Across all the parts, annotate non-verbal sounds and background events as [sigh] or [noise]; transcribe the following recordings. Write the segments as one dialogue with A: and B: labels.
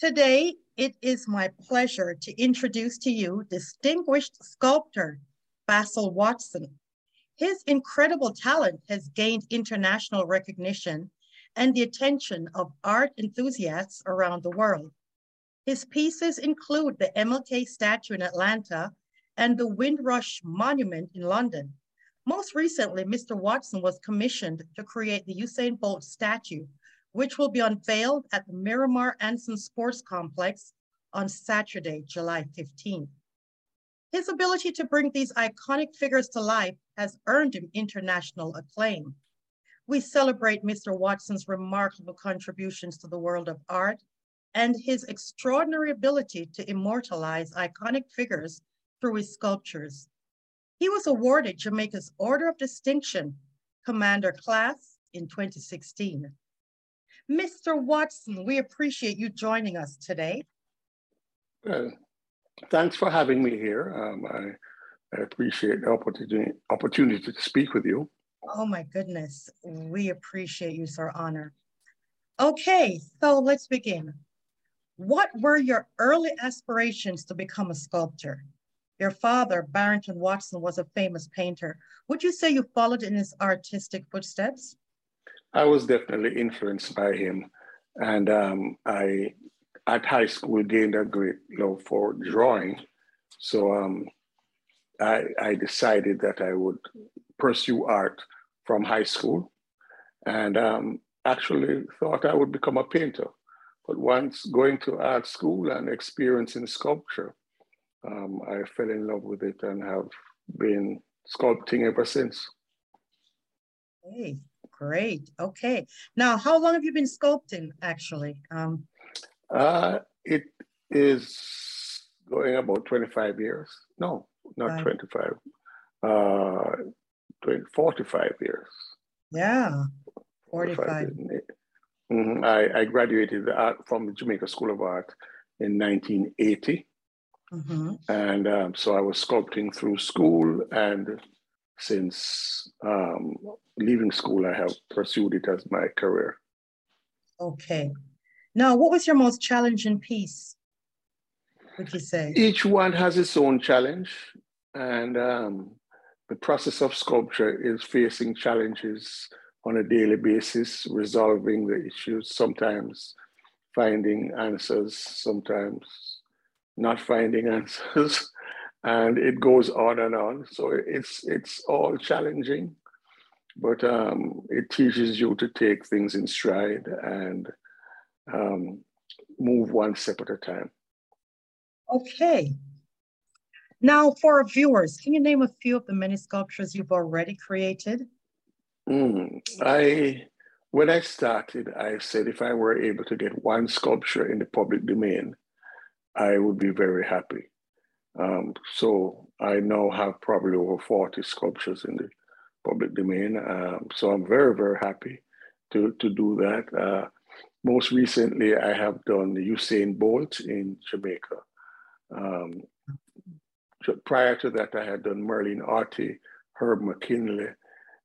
A: Today, it is my pleasure to introduce to you distinguished sculptor Basil Watson. His incredible talent has gained international recognition and the attention of art enthusiasts around the world. His pieces include the MLK statue in Atlanta and the Windrush Monument in London. Most recently, Mr. Watson was commissioned to create the Usain Bolt statue which will be unveiled at the Miramar Ansin Sports Complex on Saturday, July 15th. His ability to bring these iconic figures to life has earned him international acclaim. We celebrate Mr. Watson's remarkable contributions to the world of art and his extraordinary ability to immortalize iconic figures through his sculptures. He was awarded Jamaica's Order of Distinction Commander Class in 2016. Mr. Watson, we appreciate you joining us today.
B: Well, thanks for having me here. Um, I, I, appreciate the opportunity, opportunity to speak with you.
A: Oh my goodness, we appreciate you, sir. Honor. Okay, so let's begin. What were your early aspirations to become a sculptor? Your father, Barrington Watson, was a famous painter. Would you say you followed in his artistic footsteps?
B: I was definitely influenced by him. And um, I, at high school, gained a great love for drawing. So um, I, I decided that I would pursue art from high school and um, actually thought I would become a painter. But once going to art school and experiencing sculpture, um, I fell in love with it and have been sculpting ever since.
A: Hey, Great. Okay. Now, how long have you been sculpting actually? Um,
B: uh, it is going about 25 years. No, not right. 25. Uh, 20, 45 years.
A: Yeah, 45.
B: Mm-hmm. I, I graduated from the Jamaica School of Art in 1980. Mm-hmm. And um, so I was sculpting through school and since um, leaving school, I have pursued it as my career.
A: Okay. Now, what was your most challenging piece, would you say?
B: Each one has its own challenge. And um, the process of sculpture is facing challenges on a daily basis, resolving the issues, sometimes finding answers, sometimes not finding [laughs] answers and it goes on and on. So it's it's all challenging, but um, it teaches you to take things in stride and um, move one step at a time.
A: Okay. Now, for our viewers, can you name a few of the many sculptures you've already created?
B: Mm, I, when I started, I said if I were able to get one sculpture in the public domain, I would be very happy. Um, so I now have probably over 40 sculptures in the public domain. Um, so I'm very, very happy to, to do that. Uh, most recently, I have done Usain Bolt in Jamaica. Um, prior to that, I had done Merlene Ottey, Herb McKinley,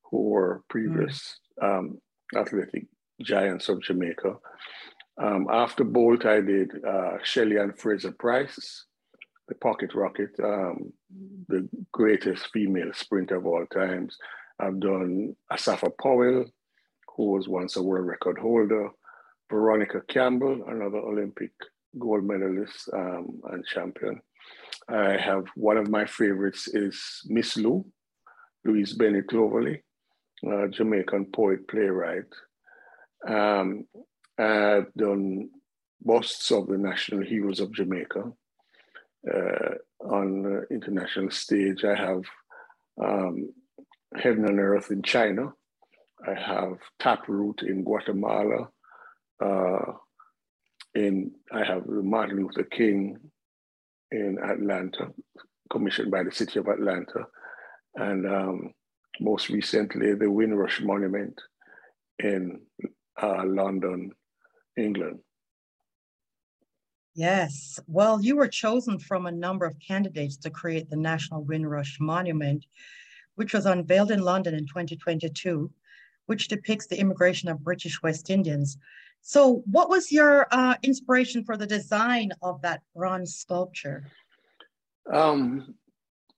B: who were previous mm. athletic giants of Jamaica. Um, after Bolt, I did uh, Shelly-Ann Fraser-Pryce, the Pocket Rocket, um, the greatest female sprinter of all times. I've done Asafa Powell, who was once a world record holder, Veronica Campbell, another Olympic gold medalist um, and champion. I have one of my favorites is Miss Lou, Louise Bennett-Coverley, uh, Jamaican poet, playwright. Um, I've done busts of the national heroes of Jamaica on the international stage. I have um, Heaven and Earth in China. I have Taproot in Guatemala. Uh, in I have Martin Luther King in Atlanta, commissioned by the city of Atlanta, and um, most recently the Windrush Monument in uh, London, England.
A: Yes. Well, you were chosen from a number of candidates to create the National Windrush Monument, which was unveiled in London in 2022, which depicts the immigration of British West Indians. So, what was your uh, inspiration for the design of that bronze sculpture?
B: Um,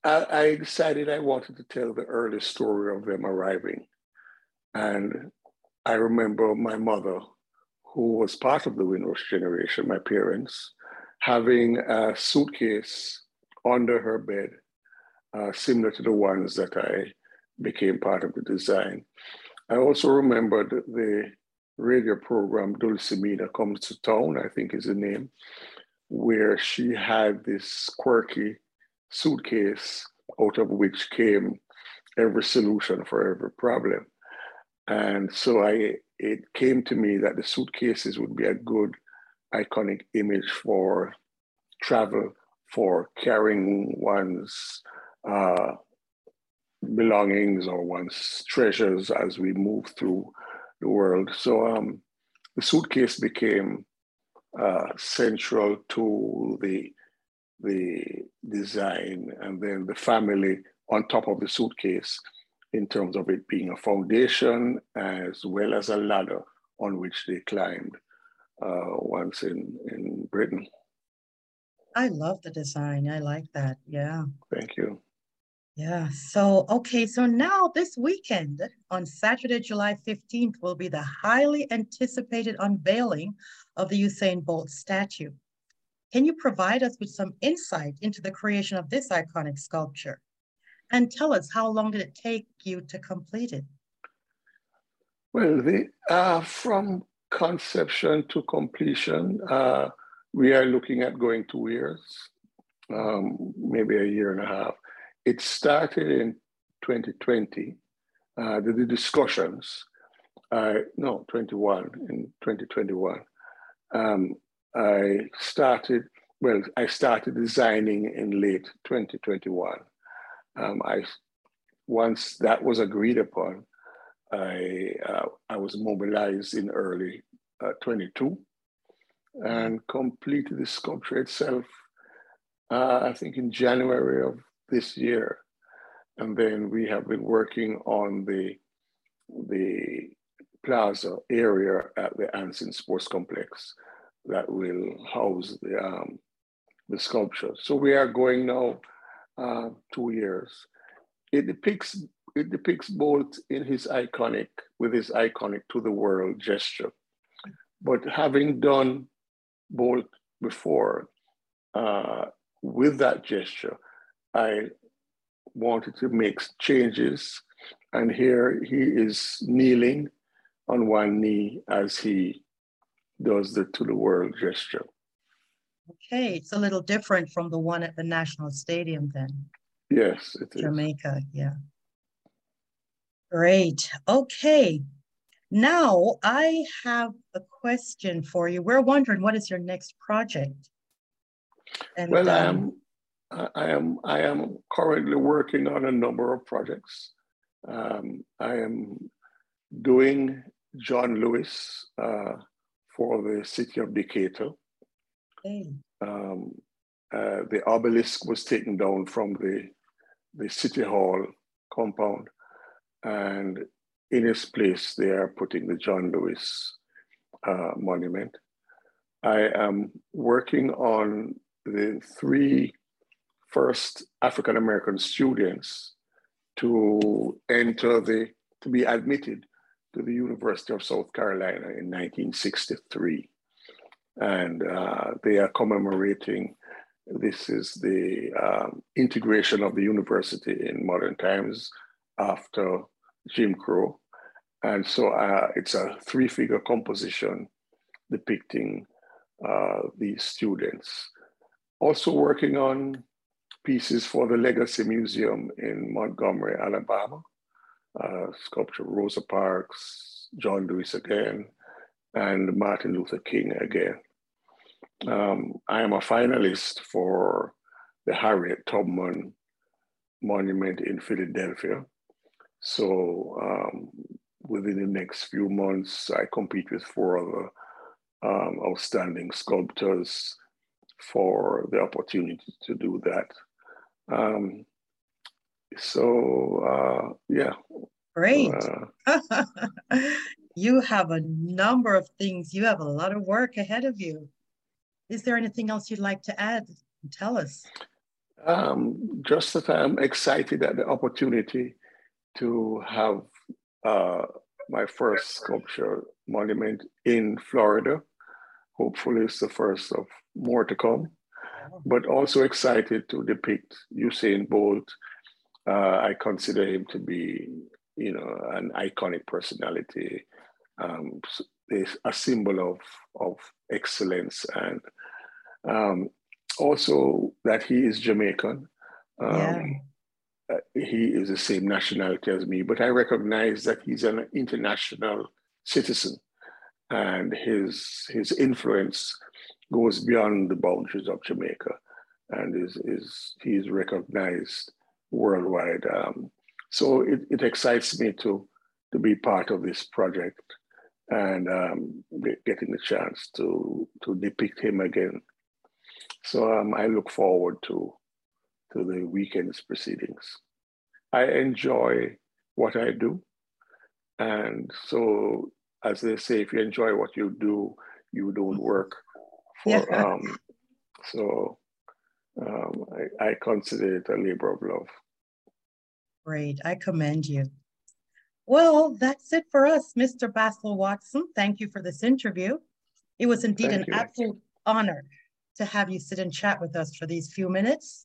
B: I, I, decided I wanted to tell the early story of them arriving. And I remember my mother, who was part of the Windrush generation, my parents, having a suitcase under her bed, uh, similar to the ones that I became part of the design. I also remembered the radio program Dulcimina Comes to Town, I think is the name, where she had this quirky suitcase out of which came every solution for every problem. And so I it came to me that the suitcases would be a good iconic image for travel, for carrying one's uh, belongings or one's treasures as we move through the world. So um, the suitcase became uh, central to the the design, and then the family on top of the suitcase, in terms of it being a foundation as well as a ladder on which they climbed uh, once in in Britain.
A: I love the design. I like that. Yeah.
B: Thank you.
A: Yeah. So, okay. So now this weekend on Saturday, July 15th, will be the highly anticipated unveiling of the Usain Bolt statue. Can you provide us with some insight into the creation of this iconic sculpture? And tell us how long did it take you to complete it?
B: Well, the, uh, from conception to completion, uh, we are looking at going two years, um, maybe a year and a half. It started in 2020, uh, the, the discussions, no, 21, in 2021. Um, I started, well, I started designing in late 2021. Um, I, once that was agreed upon, I, uh, I was mobilized in early uh, 22 and completed the sculpture itself, uh, I think in January of this year. And then we have been working on the, the plaza area at the Ansin Sports Complex that will house the, um, the sculpture. So we are going now uh, two years. It depicts it depicts Bolt in his iconic with his iconic to the world gesture. But having done Bolt before, uh, with that gesture, I wanted to make changes. And here he is kneeling on one knee as he does the to the world gesture.
A: Okay, it's a little different from the one at the National Stadium then.
B: Yes,
A: it Jamaica, yeah. Great. Okay. Now I have a question for you. We're wondering what is your next project?
B: And, well, um, I am I am I am currently working on a number of projects. Um, I am doing John Lewis uh, for the city of Decatur. Okay. Um, uh, the obelisk was taken down from the the city hall compound, and in its place they are putting the John Lewis uh, monument. I am working on the three first African American students to enter the, to be admitted to the University of South Carolina in 1963. And uh, they are commemorating, this is the um, integration of the university in modern times after Jim Crow. And so uh, it's a three figure composition depicting uh, these students. Also working on pieces for the Legacy Museum in Montgomery, Alabama. Uh, sculpture Rosa Parks, John Lewis again, and Martin Luther King again. Um, I am a finalist for the Harriet Tubman Monument in Philadelphia. So um, within the next few months, I compete with four other um, outstanding sculptors for the opportunity to do that. Um, so uh, yeah.
A: Great. Uh, [laughs] you have a number of things. You have a lot of work ahead of you. Is there anything else you'd like to add? Tell us.
B: Um, just that I'm excited at the opportunity to have uh, my first sculpture monument in Florida. Hopefully, it's the first of more to come. But also excited to depict Usain Bolt. Uh, I consider him to be, you know, an iconic personality, um, a symbol of of excellence, and um, also that he is Jamaican. Um, yeah. Uh, he is the same nationality as me, but I recognize that he's an international citizen, and his his influence goes beyond the boundaries of Jamaica, and is is he's recognized worldwide. Um, so it, it excites me to to be part of this project and um, getting the chance to to depict him again. So um, I look forward to to the weekend's proceedings. I enjoy what I do. And so, as they say, if you enjoy what you do, you don't work for. Yeah. Um, so, um, I, I consider it a labor of love.
A: Great. I commend you. Well, that's it for us, Mr. Basil Watson. Thank you for this interview. It was indeed Thank an you. absolute honor to have you sit and chat with us for these few minutes.